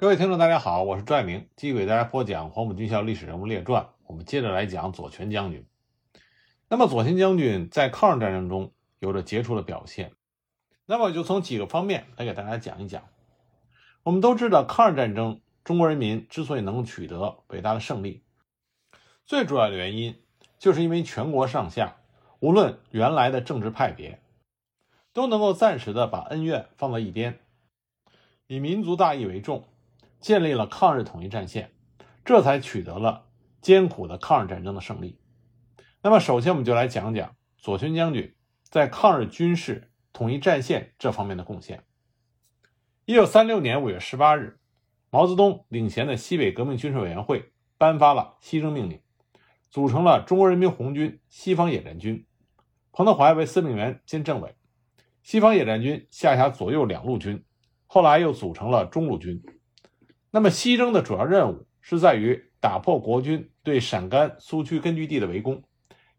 各位听众，大家好，我是拽明，继续给大家播讲黄埔军校历史人物列传。我们接着来讲左权将军。那么，左权将军在抗日战争中有着杰出的表现。那么，就从几个方面来给大家讲一讲。我们都知道，抗日战争中国人民之所以能够取得伟大的胜利，最主要的原因就是因为全国上下，无论原来的政治派别，都能够暂时的把恩怨放在一边，以民族大义为重。建立了抗日统一战线，这才取得了艰苦的抗日战争的胜利。那么，首先我们就来讲讲左权将军在抗日军事统一战线这方面的贡献。一九三六年五月十八日，毛泽东领衔的西北革命军事委员会颁发了西征命令，组成了中国人民红军西方野战军，彭德怀为司令员兼政委。西方野战军下辖左右两路军，后来又组成了中路军。那么，西征的主要任务是在于打破国军对陕甘苏区根据地的围攻，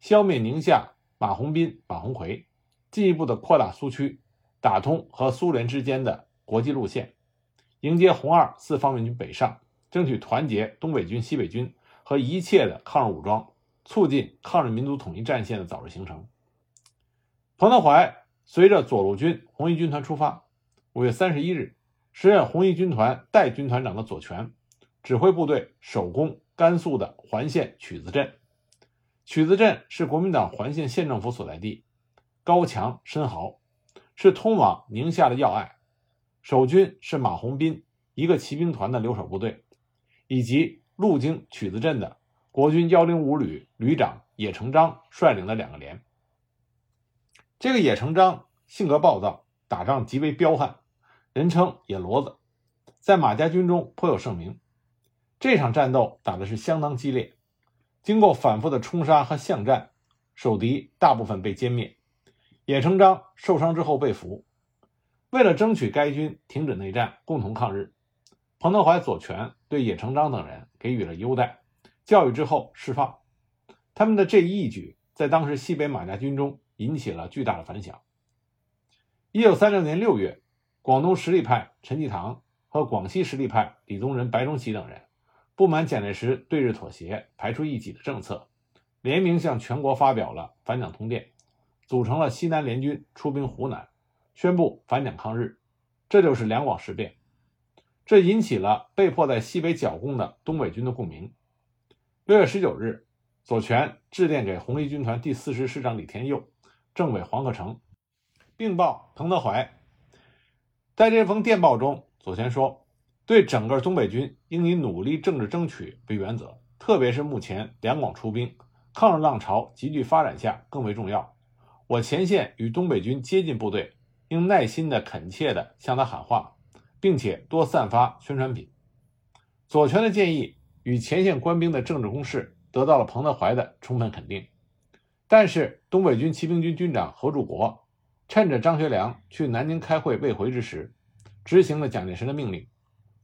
消灭宁夏马鸿宾、马鸿逵，进一步的扩大苏区，打通和苏联之间的国际路线，迎接红二四方面军北上，争取团结东北军、西北军和一切的抗日武装，促进抗日民族统一战线的早日形成。彭德怀随着左路军红一军团出发，五月三十一日。时任红一军团代军团长的左权，指挥部队守攻甘肃的环县曲子镇。曲子镇是国民党环县县政府所在地，高墙深壕，是通往宁夏的要隘。守军是马鸿宾一个骑兵团的留守部队，以及路经曲子镇的国军幺零五旅旅长野成章率领的两个连。这个野成章性格暴躁，打仗极为彪悍。人称野骡子，在马家军中颇有盛名。这场战斗打的是相当激烈，经过反复的冲杀和巷战，守敌大部分被歼灭。野成章受伤之后被俘。为了争取该军停止内战，共同抗日，彭德怀、左权对野成章等人给予了优待，教育之后释放。他们的这一义举，在当时西北马家军中引起了巨大的反响。一九三六年六月。广东实力派陈济棠和广西实力派李宗仁、白崇禧等人，不满蒋介石对日妥协、排除异己的政策，联名向全国发表了反蒋通电，组成了西南联军，出兵湖南，宣布反蒋抗日。这就是两广事变。这引起了被迫在西北剿共的东北军的共鸣。六月十九日，左权致电给红一军团第四师师长李天佑、政委黄克诚，并报彭德怀。在这封电报中，左权说：“对整个东北军应以努力政治争取为原则，特别是目前两广出兵，抗日浪潮急剧发展下更为重要。我前线与东北军接近部队，应耐心的、恳切的向他喊话，并且多散发宣传品。”左权的建议与前线官兵的政治攻势得到了彭德怀的充分肯定。但是，东北军骑兵军军长何柱国。趁着张学良去南京开会未回之时，执行了蒋介石的命令，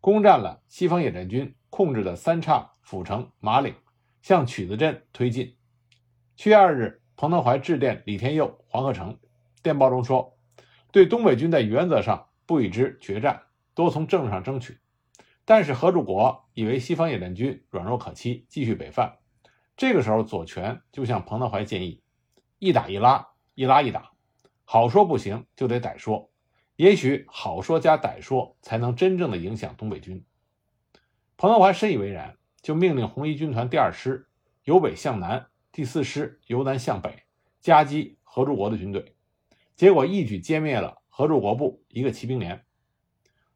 攻占了西方野战军控制的三岔、阜城、马岭，向曲子镇推进。七月二日，彭德怀致电李天佑、黄克诚，电报中说：“对东北军在原则上不与之决战，多从政治上争取。”但是何柱国以为西方野战军软弱可欺，继续北犯。这个时候，左权就向彭德怀建议：“一打一拉，一拉一打。”好说不行，就得歹说。也许好说加歹说，才能真正的影响东北军。彭德怀深以为然，就命令红一军团第二师由北向南，第四师由南向北夹击何柱国的军队。结果一举歼灭了何柱国部一个骑兵连。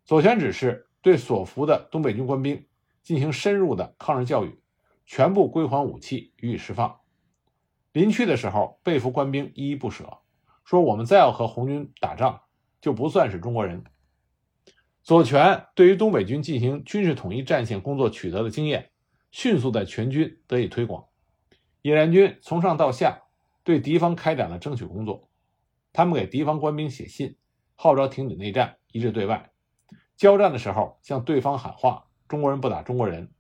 左权指示对所俘的东北军官兵进行深入的抗日教育，全部归还武器，予以释放。临去的时候，被俘官兵依依不舍。说我们再要和红军打仗，就不算是中国人。左权对于东北军进行军事统一战线工作取得的经验，迅速在全军得以推广。野战军从上到下对敌方开展了争取工作，他们给敌方官兵写信，号召停止内战，一致对外。交战的时候向对方喊话：“中国人不打中国人。”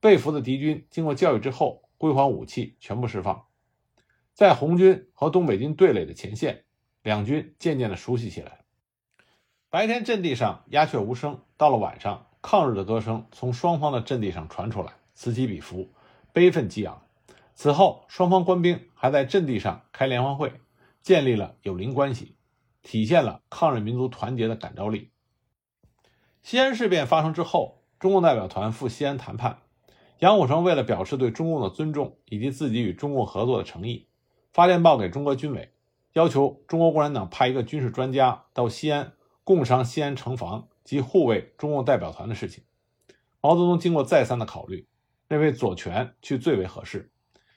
被俘的敌军经过教育之后，归还武器，全部释放。在红军和东北军对垒的前线，两军渐渐的熟悉起来。白天阵地上鸦雀无声，到了晚上，抗日的歌声从双方的阵地上传出来，此起彼伏，悲愤激昂。此后，双方官兵还在阵地上开联欢会，建立了友邻关系，体现了抗日民族团结的感召力。西安事变发生之后，中共代表团赴西安谈判。杨虎城为了表示对中共的尊重以及自己与中共合作的诚意，发电报给中国军委，要求中国共产党派一个军事专家到西安共商西安城防及护卫中共代表团的事情。毛泽东经过再三的考虑，认为左权去最为合适，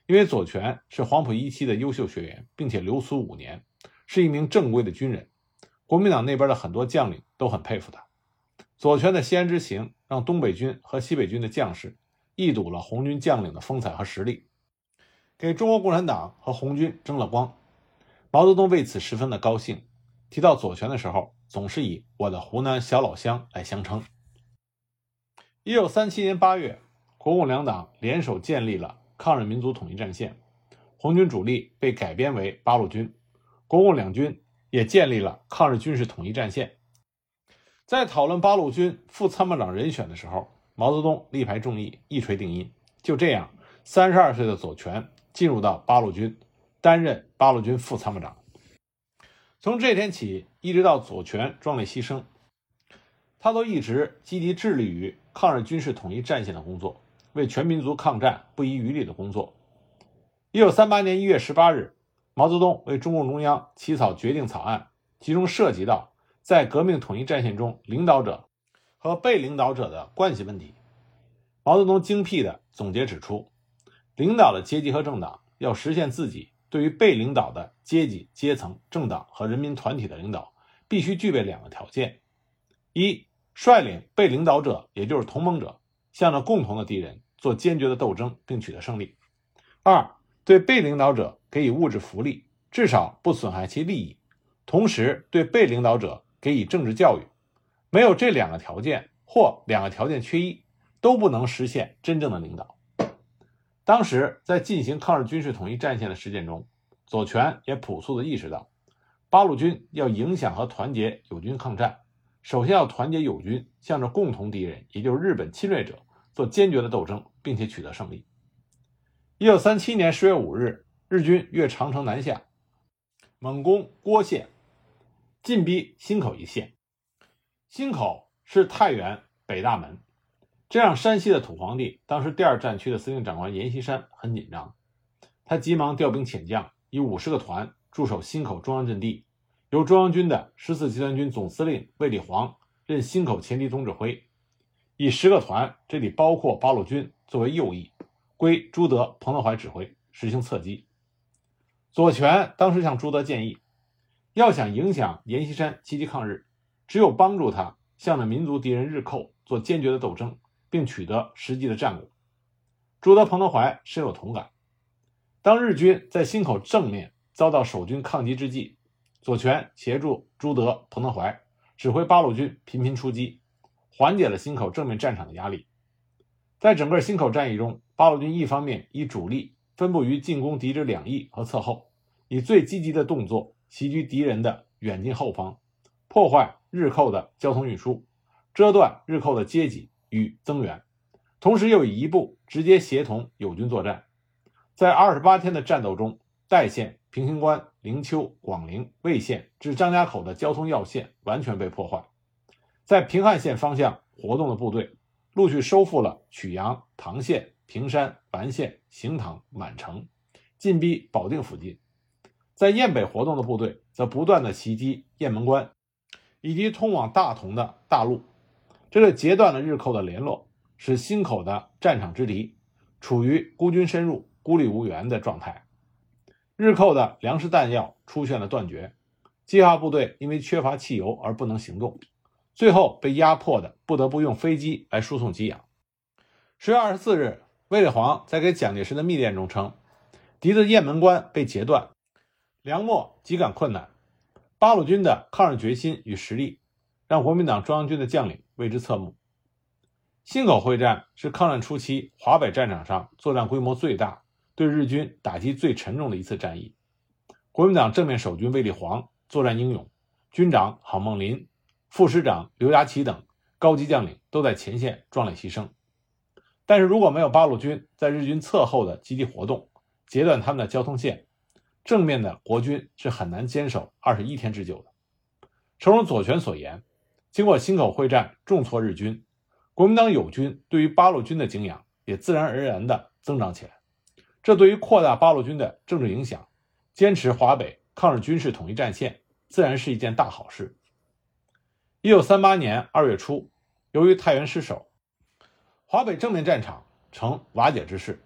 因为左权是黄埔一期的优秀学员，并且留苏五年，是一名正规的军人，国民党那边的很多将领都很佩服他。左权的西安之行，让东北军和西北军的将士一睹了红军将领的风采和实力，给中国共产党和红军争了光。毛泽东为此十分的高兴，提到左权的时候，总是以“我的湖南小老乡”来相称。一九三七年八月，国共两党联手建立了抗日民族统一战线，红军主力被改编为八路军，国共两军也建立了抗日军事统一战线。在讨论八路军副参谋长人选的时候，毛泽东力排众议，一锤定音。就这样，三十二岁的左权进入到八路军，担任八路军副参谋长。从这天起，一直到左权壮烈牺牲，他都一直积极致力于抗日军事统一战线的工作，为全民族抗战不遗余力的工作。一九三八年一月十八日，毛泽东为中共中央起草决定草案，其中涉及到。在革命统一战线中，领导者和被领导者的关系问题，毛泽东精辟地总结指出，领导的阶级和政党要实现自己对于被领导的阶级、阶层、政党和人民团体的领导，必须具备两个条件：一、率领被领导者，也就是同盟者，向着共同的敌人做坚决的斗争，并取得胜利；二、对被领导者给予物质福利，至少不损害其利益，同时对被领导者。给予政治教育，没有这两个条件，或两个条件缺一，都不能实现真正的领导。当时在进行抗日军事统一战线的实践中，左权也朴素地意识到，八路军要影响和团结友军抗战，首先要团结友军，向着共同敌人，也就是日本侵略者做坚决的斗争，并且取得胜利。一九三七年十月五日，日军越长城南下，猛攻郭县。进逼忻口一线，忻口是太原北大门，这让山西的土皇帝，当时第二战区的司令长官阎锡山很紧张。他急忙调兵遣将，以五十个团驻守忻口中央阵地，由中央军的十四集团军总司令卫立煌任忻口前敌总指挥，以十个团（这里包括八路军）作为右翼，归朱德、彭德怀指挥，实行侧击。左权当时向朱德建议。要想影响阎锡山积极抗日，只有帮助他向着民族敌人日寇做坚决的斗争，并取得实际的战果。朱德、彭德怀深有同感。当日军在忻口正面遭到守军抗击之际，左权协助朱德、彭德怀指挥八路军频频出击，缓解了忻口正面战场的压力。在整个忻口战役中，八路军一方面以主力分布于进攻敌之两翼和侧后，以最积极的动作。袭击敌人的远近后方，破坏日寇的交通运输，遮断日寇的接济与增援，同时又以一部直接协同友军作战。在二十八天的战斗中，代县、平型关、灵丘、广陵、魏县至张家口的交通要线完全被破坏。在平汉线方向活动的部队，陆续收复了曲阳、唐县、平山、完县、行唐、满城，进逼保定附近。在雁北活动的部队则不断的袭击雁门关，以及通往大同的大路，这就截断了日寇的联络，使忻口的战场之敌处于孤军深入、孤立无援的状态。日寇的粮食弹药出现了断绝，计划部队因为缺乏汽油而不能行动，最后被压迫的不得不用飞机来输送给养。十月二十四日，卫立煌在给蒋介石的密电中称，敌的雁门关被截断。粮秣极感困难，八路军的抗日决心与实力，让国民党中央军的将领为之侧目。忻口会战是抗战初期华北战场上作战规模最大、对日军打击最沉重的一次战役。国民党正面守军卫立煌作战英勇，军长郝梦麟、副师长刘家奇等高级将领都在前线壮烈牺牲。但是如果没有八路军在日军侧后的积极活动，截断他们的交通线，正面的国军是很难坚守二十一天之久的。诚如左权所言，经过忻口会战重挫日军，国民党友军对于八路军的敬仰也自然而然地增长起来。这对于扩大八路军的政治影响，坚持华北抗日军事统一战线，自然是一件大好事。一九三八年二月初，由于太原失守，华北正面战场呈瓦解之势。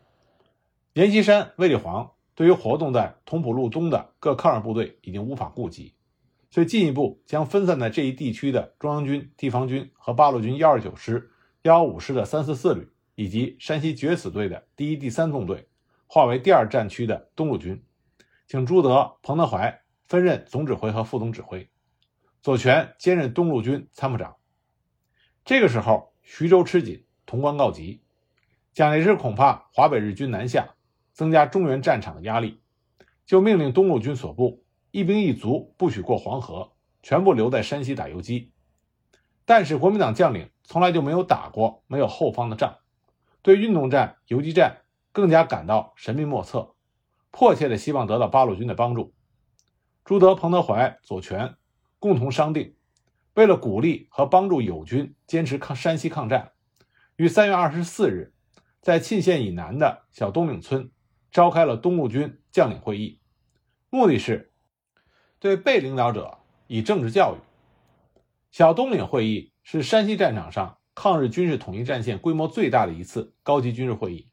阎锡山、卫立煌对于活动在同蒲路东的各抗日部队已经无法顾及。所以，进一步将分散在这一地区的中央军、地方军和八路军幺二九师、幺幺五师的三四四旅，以及山西决死队的第一、第三纵队，划为第二战区的东路军，请朱德、彭德怀分任总指挥和副总指挥，左权兼任东路军参谋长。这个时候，徐州吃紧，潼关告急，蒋介石恐怕华北日军南下，增加中原战场的压力，就命令东路军所部。一兵一卒不许过黄河，全部留在山西打游击。但是国民党将领从来就没有打过没有后方的仗，对运动战、游击战更加感到神秘莫测，迫切的希望得到八路军的帮助。朱德、彭德怀、左权共同商定，为了鼓励和帮助友军坚持抗山西抗战，于三月二十四日，在沁县以南的小东岭村召开了东路军将领会议，目的是。对被领导者以政治教育。小东岭会议是山西战场上抗日军事统一战线规模最大的一次高级军事会议，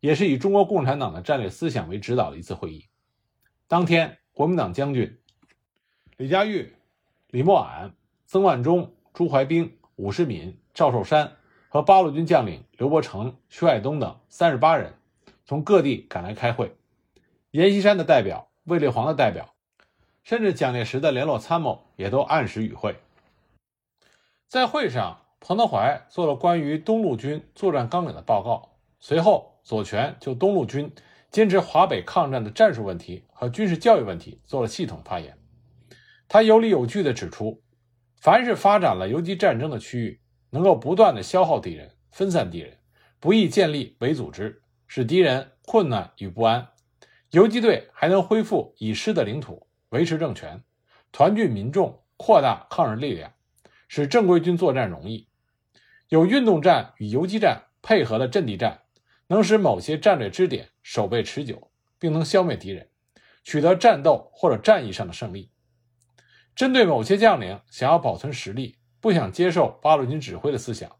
也是以中国共产党的战略思想为指导的一次会议。当天，国民党将军李佳玉、李默庵、曾万钟、朱怀冰、伍世敏、赵寿山和八路军将领刘伯承、徐海东等三十八人从各地赶来开会。阎锡山的代表、卫立煌的代表。甚至蒋介石的联络参谋也都按时与会。在会上，彭德怀做了关于东路军作战纲领的报告。随后，左权就东路军坚持华北抗战的战术问题和军事教育问题做了系统发言。他有理有据地指出，凡是发展了游击战争的区域，能够不断地消耗敌人、分散敌人，不易建立伪组织，使敌人困难与不安。游击队还能恢复已失的领土。维持政权，团聚民众，扩大抗日力量，使正规军作战容易。有运动战与游击战配合的阵地战，能使某些战略支点守备持久，并能消灭敌人，取得战斗或者战役上的胜利。针对某些将领想要保存实力，不想接受八路军指挥的思想，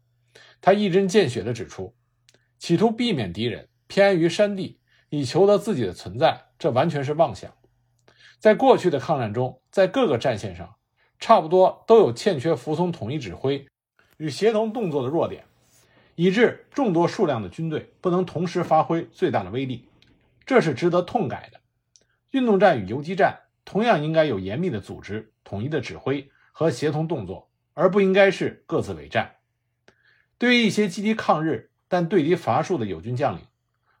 他一针见血地指出，企图避免敌人，偏安于山地，以求得自己的存在，这完全是妄想。在过去的抗战中，在各个战线上，差不多都有欠缺服从统一指挥与协同动作的弱点，以致众多数量的军队不能同时发挥最大的威力，这是值得痛改的。运动战与游击战同样应该有严密的组织、统一的指挥和协同动作，而不应该是各自为战。对于一些积极抗日但对敌乏术的友军将领，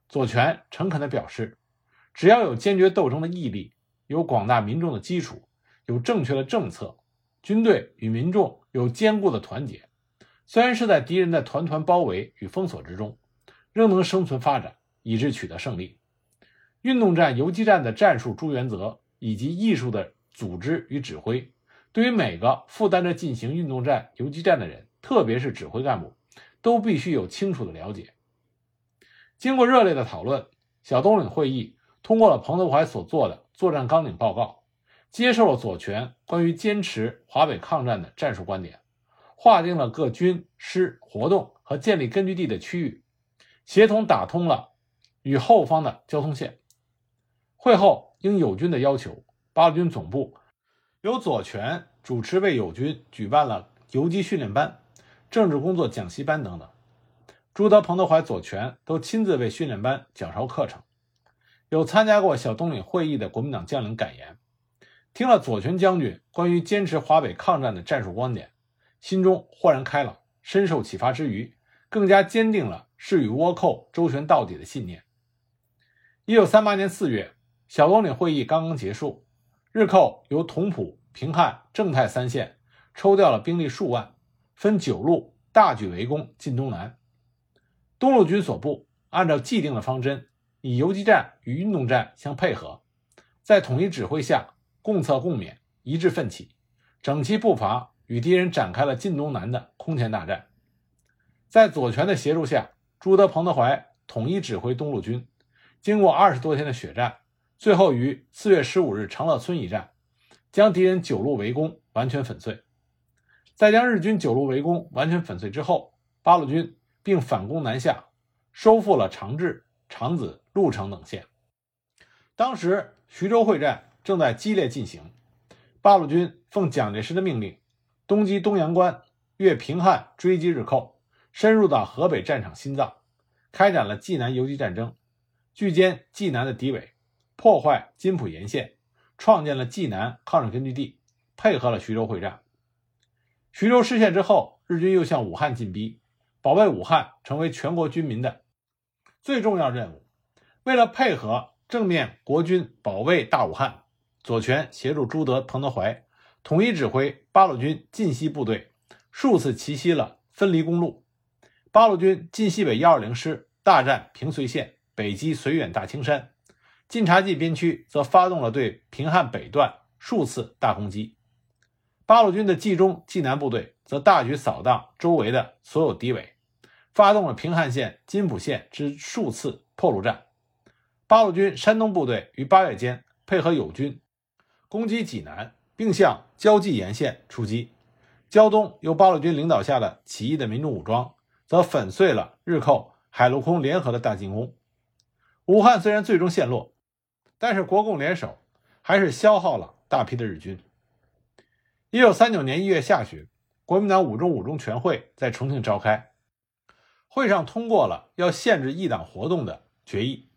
左权诚恳地表示，只要有坚决斗争的毅力。有广大民众的基础，有正确的政策，军队与民众有坚固的团结，虽然是在敌人的团团包围与封锁之中，仍能生存发展，以致取得胜利。运动战、游击战的战术诸原则以及艺术的组织与指挥，对于每个负担着进行运动战、游击战的人，特别是指挥干部，都必须有清楚的了解。经过热烈的讨论，小东岭会议通过了彭德怀所做的。作战纲领报告，接受了左权关于坚持华北抗战的战术观点，划定了各军师活动和建立根据地的区域，协同打通了与后方的交通线。会后，应友军的要求，八路军总部由左权主持为友军举办了游击训练班、政治工作讲习班等等。朱德、彭德怀、左权都亲自为训练班讲授课程。有参加过小东岭会议的国民党将领感言，听了左权将军关于坚持华北抗战的战术观点，心中豁然开朗，深受启发之余，更加坚定了誓与倭寇周旋到底的信念。一九三八年四月，小东岭会议刚刚结束，日寇由同蒲、平汉、正太三县抽调了兵力数万，分九路大举围攻晋东南。东路军所部按照既定的方针，以游击战与运动战相配合，在统一指挥下共策共勉，一致奋起，整齐步伐，与敌人展开了晋东南的空前大战。在左权的协助下，朱德、彭德怀统一指挥东路军，经过二十多天的血战，最后于四月十五日长乐村一战，将敌人九路围攻完全粉碎。在将日军九路围攻完全粉碎之后，八路军并反攻南下，收复了长治、长子、鹿城等县。当时徐州会战正在激烈进行，八路军奉蒋介石的命令，东击东阳关，越平汉追击日寇，深入到河北战场心脏，开展了济南游击战争，聚歼济南的敌伪，破坏津浦沿线，创建了济南抗日根据地，配合了徐州会战。徐州失陷之后，日军又向武汉进逼，保卫武汉成为全国军民的最重要任务。为了配合正面国军保卫大武汉，左权协助朱德、彭德怀统一指挥八路军晋西部队，数次奇袭了分离公路。八路军晋西北幺二零师大战平绥县，北击绥远大青山；晋察冀边区则发动了对平汉北段数次大攻击。八路军的冀中、冀南部队则大举扫荡周围的所有敌伪，发动了平汉线、津浦线之数次破路战。八路军山东部队于八月间配合友军攻击济南，并向胶济沿线出击。胶东由八路军领导下的起义的民众武装则粉碎了日寇海陆空联合的大进攻。武汉虽然最终陷落，但是国共联手还是消耗了大批的日军。一九三九年一月下旬，国民党五中五中全会在重庆召开，会上通过了要限制异党活动的决议。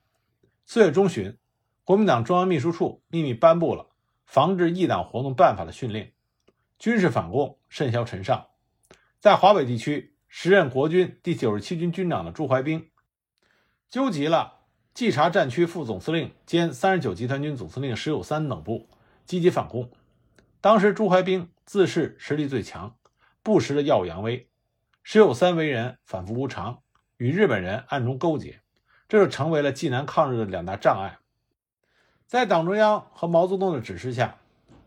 四月中旬，国民党中央秘书处秘密颁布了防治异党活动办法的训令，军事反共甚嚣尘上。在华北地区，时任国军第九十七军军长的朱怀冰，纠集了冀察战区副总司令兼三十九集团军总司令石友三等部，积极反共。当时朱怀冰自恃实力最强，不时的耀武扬威。石友三为人反复无常，与日本人暗中勾结，这就成为了济南抗日的两大障碍。在党中央和毛泽东的指示下，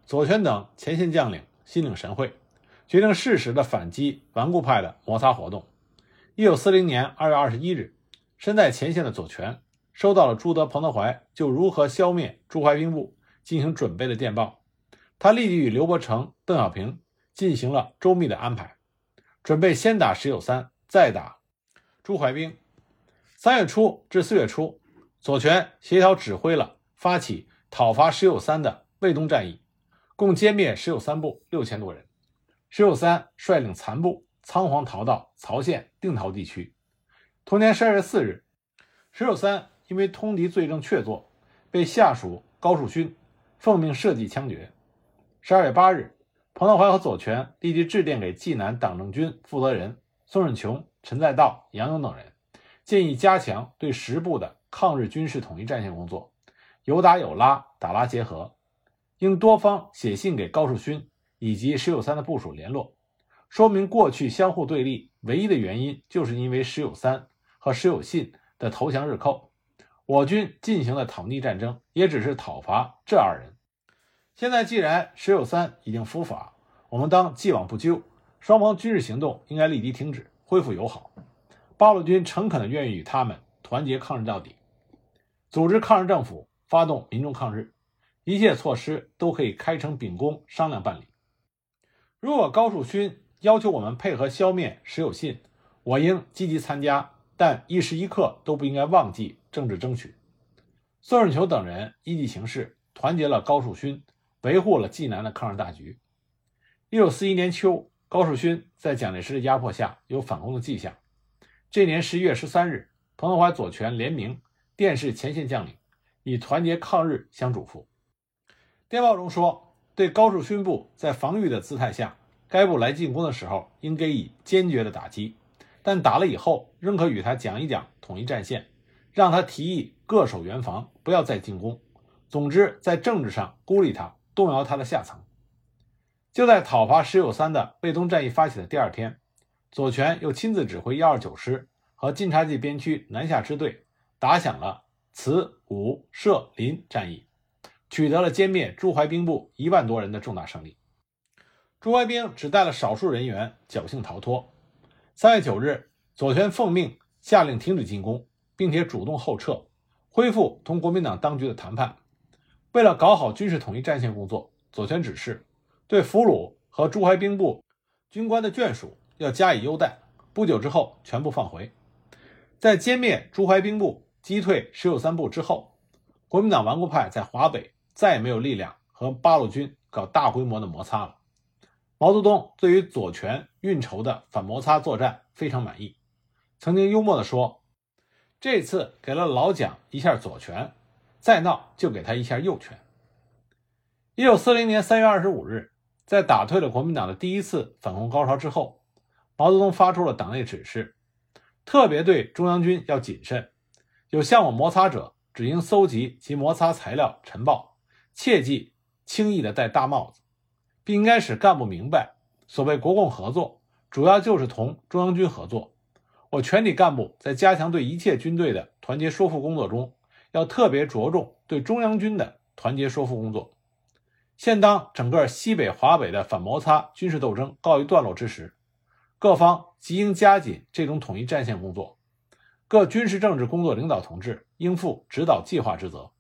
左权等前线将领心领神会，决定适时的反击顽固派的摩擦活动。一九四零年二月二十一日，身在前线的左权收到了朱德、彭德怀就如何消灭朱怀冰部进行准备的电报。他立即与刘伯承、邓小平进行了周密的安排，准备先打石友三，再打朱怀冰。三月初至四月初，左权协调指挥了发起讨伐石友三的卫东战役，共歼灭石友三部六千多人。石友三率领残部仓皇逃到曹县定陶地区。同年十二月四日，石友三因为通敌罪证确凿，被下属高树勋奉命设计枪决。十二月八日，彭德怀和左权立即致电给济南党政军负责人宋润穷、陈再道、杨勇等人，建议加强对十部的抗日军事统一战线工作，有打有拉，打拉结合。应多方写信给高树勋以及石友三的部署联络，说明过去相互对立唯一的原因就是因为石友三和石友信的投降日寇，我军进行的讨逆战争也只是讨伐这二人。现在既然石友三已经伏法，我们当既往不咎，双方军事行动应该立即停止，恢复友好。八路军诚恳地愿意与他们团结抗日到底，组织抗日政府，发动民众抗日，一切措施都可以开诚秉公商量办理。如果高树勋要求我们配合消灭石友信，我应积极参加，但一时一刻都不应该忘记政治争取。宋润求等人依计行事，团结了高树勋。维护了济南的抗日大局。一九四一年秋，高树勋在蒋介石的压迫下有反攻的迹象。这年十一月十三日，彭德怀、左权联名电视前线将领，以团结抗日相嘱咐。电报中说，对高树勋部在防御的姿态下，该部来进攻的时候，应给予坚决的打击；但打了以后，仍可与他讲一讲统一战线，让他提议各守原防，不要再进攻。总之，在政治上孤立他。动摇他的下层。就在讨伐石友三的卫东战役发起的第二天，左权又亲自指挥幺二九师和晋察冀边区南下支队，打响了慈、武、歙、临战役，取得了歼灭朱怀兵部一万多人的重大胜利。朱怀兵只带了少数人员侥幸逃脱。三月九日，左权奉命下令停止进攻，并且主动后撤，恢复同国民党当局的谈判。为了搞好军事统一战线工作，左权指示对俘虏和朱怀兵部军官的眷属要加以优待，不久之后全部放回。在歼灭朱怀兵部、击退十有三部之后，国民党顽固派在华北再也没有力量和八路军搞大规模的摩擦了。毛泽东对于左权运筹的反摩擦作战非常满意，曾经幽默地说：“这次给了老蒋一下左权，再闹就给他一下右权。”一九四零年三月二十五日，在打退了国民党的第一次反攻高潮之后，毛泽东发出了党内指示，特别对中央军要谨慎，有向我摩擦者，只应搜集其摩擦材料晨报，切忌轻易的戴大帽子。并应该使干部明白，所谓国共合作，主要就是同中央军合作。我全体干部在加强对一切军队的团结说服工作中，要特别着重对中央军的团结说服工作。现当整个西北、华北的反摩擦军事斗争告一段落之时，各方即应加紧这种统一战线工作。各军事政治工作领导同志应负指导计划之责。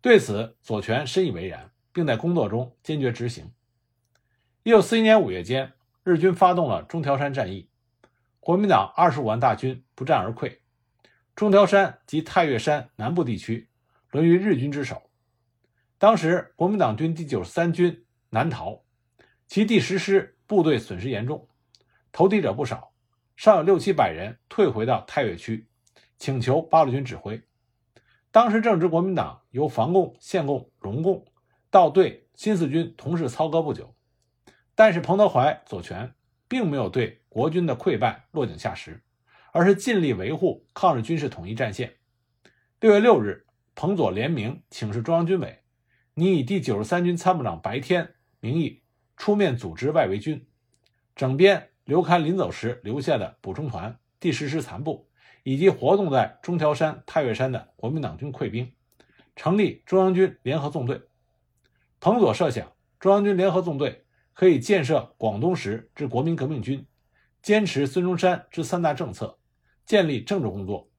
对此，左权深以为然，并在工作中坚决执行。一九四一年五月间，日军发动了中条山战役，国民党二十五万大军不战而溃，中条山及太岳山南部地区沦于日军之手。当时，国民党军第九十三军南逃，其第十师部队损失严重，投敌者不少，尚有六七百人退回到太岳区，请求八路军指挥。当时正值国民党由防共、县共、荣共到对新四军同时操戈不久。但是彭德怀、左权并没有对国军的溃败落井下石，而是尽力维护抗日军事统一战线。六月六日，彭左联名请示中央军委，拟以第九十三军参谋长白天名义出面组织外围军，整编刘戡临走时留下的补充团、第十师残部，以及活动在中条山、太岳山的国民党军溃兵，成立中央军联合纵队。彭左设想，中央军联合纵队。可以建设广东时之国民革命军，坚持孙中山之三大政策，建立政治工作，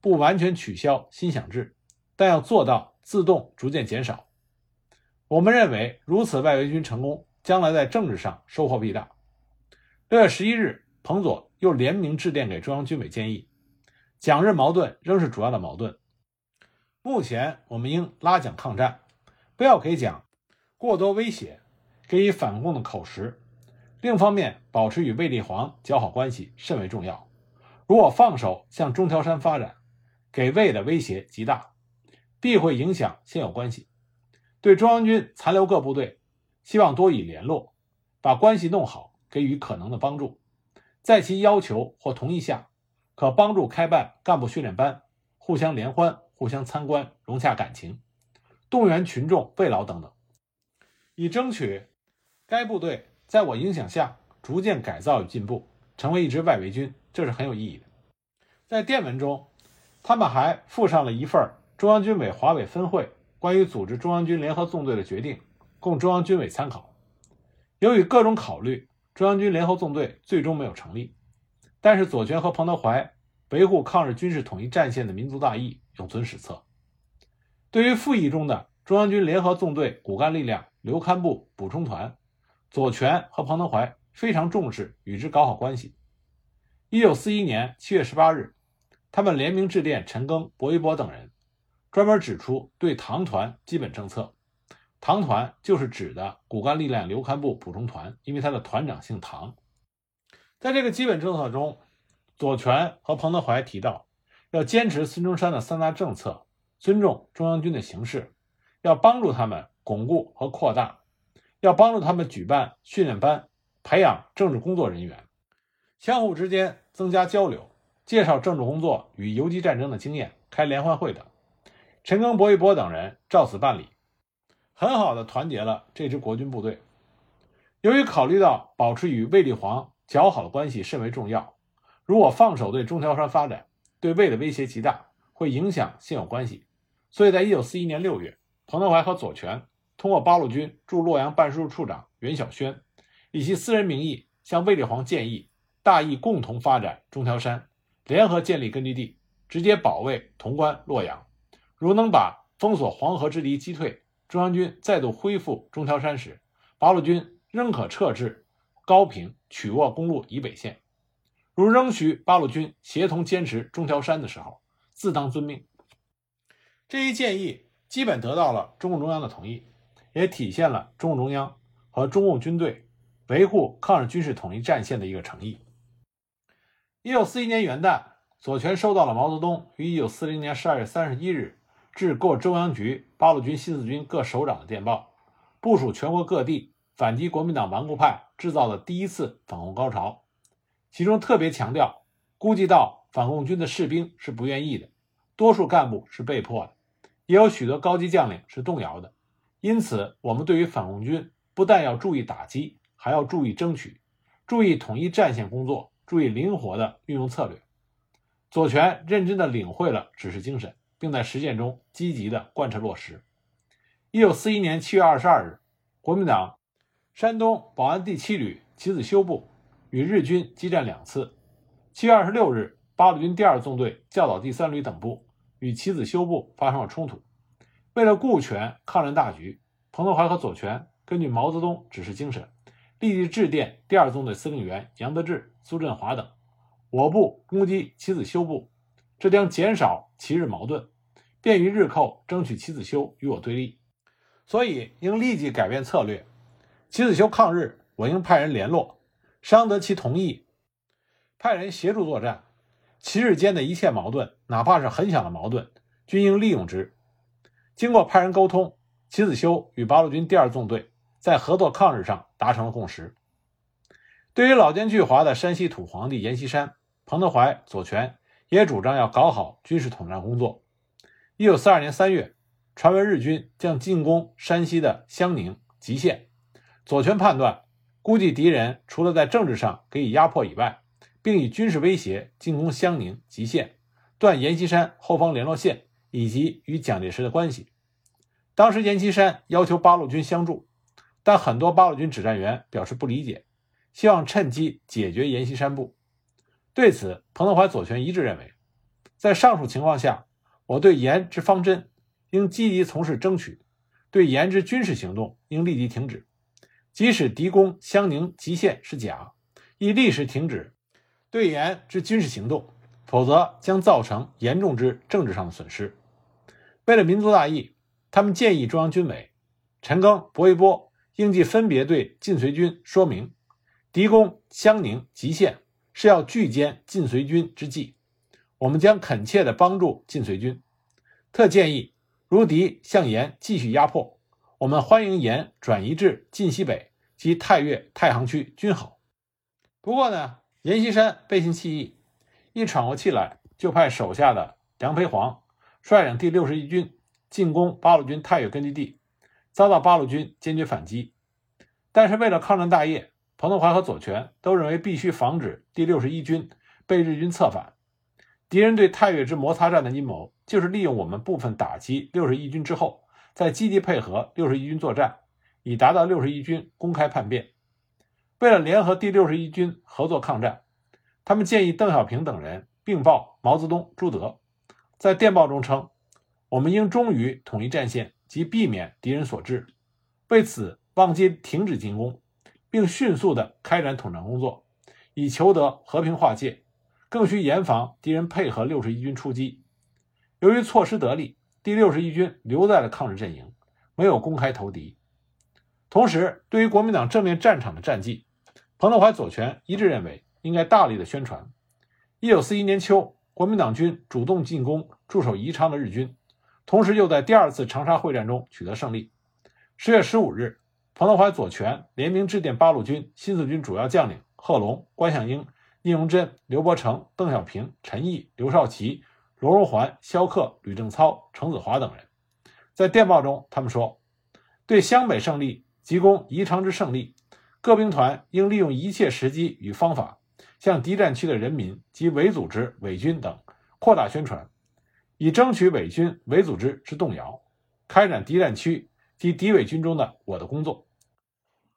不完全取消新想制，但要做到自动逐渐减少。我们认为如此外围军成功，将来在政治上收获必大。六月十一日，彭佐又联名致电给中央军委，建议蒋日矛盾仍是主要的矛盾，目前我们应拉蒋抗战，不要给蒋过多威胁。给予反共的口实，另一方面，保持与卫立煌交好关系甚为重要。如果放手向中条山发展，给卫的威胁极大，必会影响现有关系。对中央军残留各部队，希望多以联络，把关系弄好，给予可能的帮助。在其要求或同意下，可帮助开办干部训练班，互相联欢，互相参观，融洽感情，动员群众慰劳等等，以争取。该部队在我影响下逐渐改造与进步，成为一支外围军，这是很有意义的。在电文中，他们还附上了一份中央军委华北分会关于组织中央军联合纵队的决定，供中央军委参考。由于各种考虑，中央军联合纵队最终没有成立。但是左权和彭德怀维护抗日军事统一战线的民族大义永存史册。对于复议中的中央军联合纵队骨干力量刘戡部补充团。左权和彭德怀非常重视与之搞好关系。一九四一年七月十八日，他们联名致电陈赓、薄一波等人，专门指出对唐团基本政策。唐团就是指的骨干力量刘戡部补充团，因为他的团长姓唐。在这个基本政策中，左权和彭德怀提到，要坚持孙中山的三大政策，尊重中央军的形势，要帮助他们巩固和扩大。要帮助他们举办训练班，培养政治工作人员，相互之间增加交流，介绍政治工作与游击战争的经验，开联欢会等。陈赓、薄一波等人照此办理，很好的团结了这支国军部队。由于考虑到保持与卫立煌较好的关系甚为重要。如果放手对中条山发展，对魏的威胁极大，会影响现有关系。所以在一九四一年六月，彭德怀和左权通过八路军驻洛阳办事处处长袁晓轩，以其私人名义向卫立煌建议，大义共同发展中条山，联合建立根据地，直接保卫潼关、洛阳。如能把封锁黄河之敌击退，中央军再度恢复中条山时，八路军仍可撤至高平、曲沃公路以北线。如仍需八路军协同坚持中条山的时候，自当遵命。这一建议基本得到了中共中央的同意，也体现了中共中央和中共军队维护抗日军事统一战线的一个诚意。一九四一年元旦，左权收到了毛泽东于一九四零年十二月三十一日致各中央局、八路军、新四军各首长的电报，部署全国各地反击国民党顽固派制造的第一次反共高潮。其中特别强调，估计到反共军的士兵是不愿意的，多数干部是被迫的，也有许多高级将领是动摇的。因此，我们对于反共军不但要注意打击，还要注意争取，注意统一战线工作，注意灵活的运用策略。左权认真地领会了指示精神，并在实践中积极地贯彻落实。一九四一年七月二十二日，国民党山东保安第七旅旗子修部。与日军激战两次。七月二十六日，八路军第二纵队教导第三旅等部与旗子修部发生了冲突。为了顾全抗战大局，彭德怀和左权根据毛泽东指示精神，立即致电第二纵队司令员杨得志、苏振华等：“我部攻击旗子修部，这将减少其日矛盾，便于日寇争取旗子修与我对立。所以应立即改变策略。旗子修抗日，我应派人联络。”商得其同意，派人协助作战。其日间的一切矛盾，哪怕是很小的矛盾，均应利用之。经过派人沟通，齐子修与八路军第二纵队在合作抗日上达成了共识。对于老奸巨猾的山西土皇帝阎锡山，彭德怀、左权也主张要搞好军事统战工作。一九四二年三月，传闻日军将进攻山西的襄宁、吉县，左权判断。估计敌人除了在政治上给予压迫以外，并以军事威胁进攻襄宁、吉县，断阎锡山后方联络线以及与蒋介石的关系。当时阎锡山要求八路军相助，但很多八路军指战员表示不理解，希望趁机解决阎锡山部。对此，彭德怀、左权一致认为，在上述情况下，我对阎之方针应积极从事争取，对阎之军事行动应立即停止。即使敌攻襄宁、吉县是假，亦立时停止对阎之军事行动，否则将造成严重之政治上的损失。为了民族大义，他们建议中央军委陈赓、薄一波应即分别对晋绥军说明，敌攻襄宁、吉县是要拒歼晋绥军之计，我们将恳切地帮助晋绥军。特建议，如敌向阎继续压迫。我们欢迎阎转移至晋西北及太岳、太行区均好。不过呢，阎锡山背信弃义，一喘过气来，就派手下的梁培煌率领第六十一军进攻八路军太岳根据地，遭到八路军坚决反击。但是为了抗战大业，彭德怀和左权都认为必须防止第六十一军被日军策反。敌人对太岳之摩擦战的阴谋，就是利用我们部分打击六十一军之后。在积极配合六十一军作战，以达到六十一军公开叛变。为了联合第六十一军合作抗战，他们建议邓小平等人并报毛泽东、朱德。在电报中称：“我们应忠于统一战线及避免敌人所致，为此望皆停止进攻，并迅速地开展统战工作，以求得和平化界。更需严防敌人配合六十一军出击。由于措施得力。”第六十一军留在了抗日阵营，没有公开投敌。同时，对于国民党正面战场的战绩，彭德怀、左权一致认为应该大力的宣传。一九四一年秋，国民党军主动进攻驻守宜昌的日军，同时又在第二次长沙会战中取得胜利。十月十五日，彭德怀、左权联名致电八路军、新四军主要将领贺龙、关向应、聂荣臻、刘伯承、邓小平、陈毅、刘少奇。罗荣桓、萧克、吕正操、程子华等人，在电报中，他们说：“对湘北胜利及攻宜昌之胜利，各兵团应利用一切时机与方法，向敌占区的人民及伪组织、伪军等扩大宣传，以争取伪军、伪组织之动摇，开展敌占区及敌伪军中的我的工作。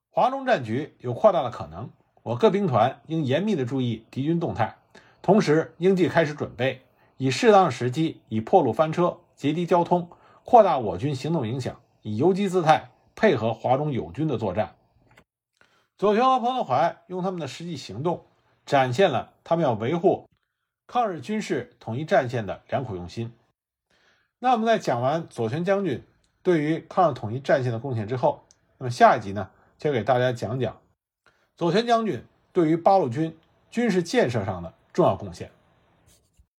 华中战局有扩大的可能，我各兵团应严密地注意敌军动态，同时应即开始准备，以适当时机以破路翻车、截敌交通，扩大我军行动影响，以游击姿态配合华中友军的作战。左权和彭德怀用他们的实际行动，展现了他们要维护抗日军事统一战线的良苦用心。那我们在讲完左权将军对于抗日统一战线的贡献之后，那么下一集呢？就给大家讲讲左权将军对于八路军军事建设上的重要贡献。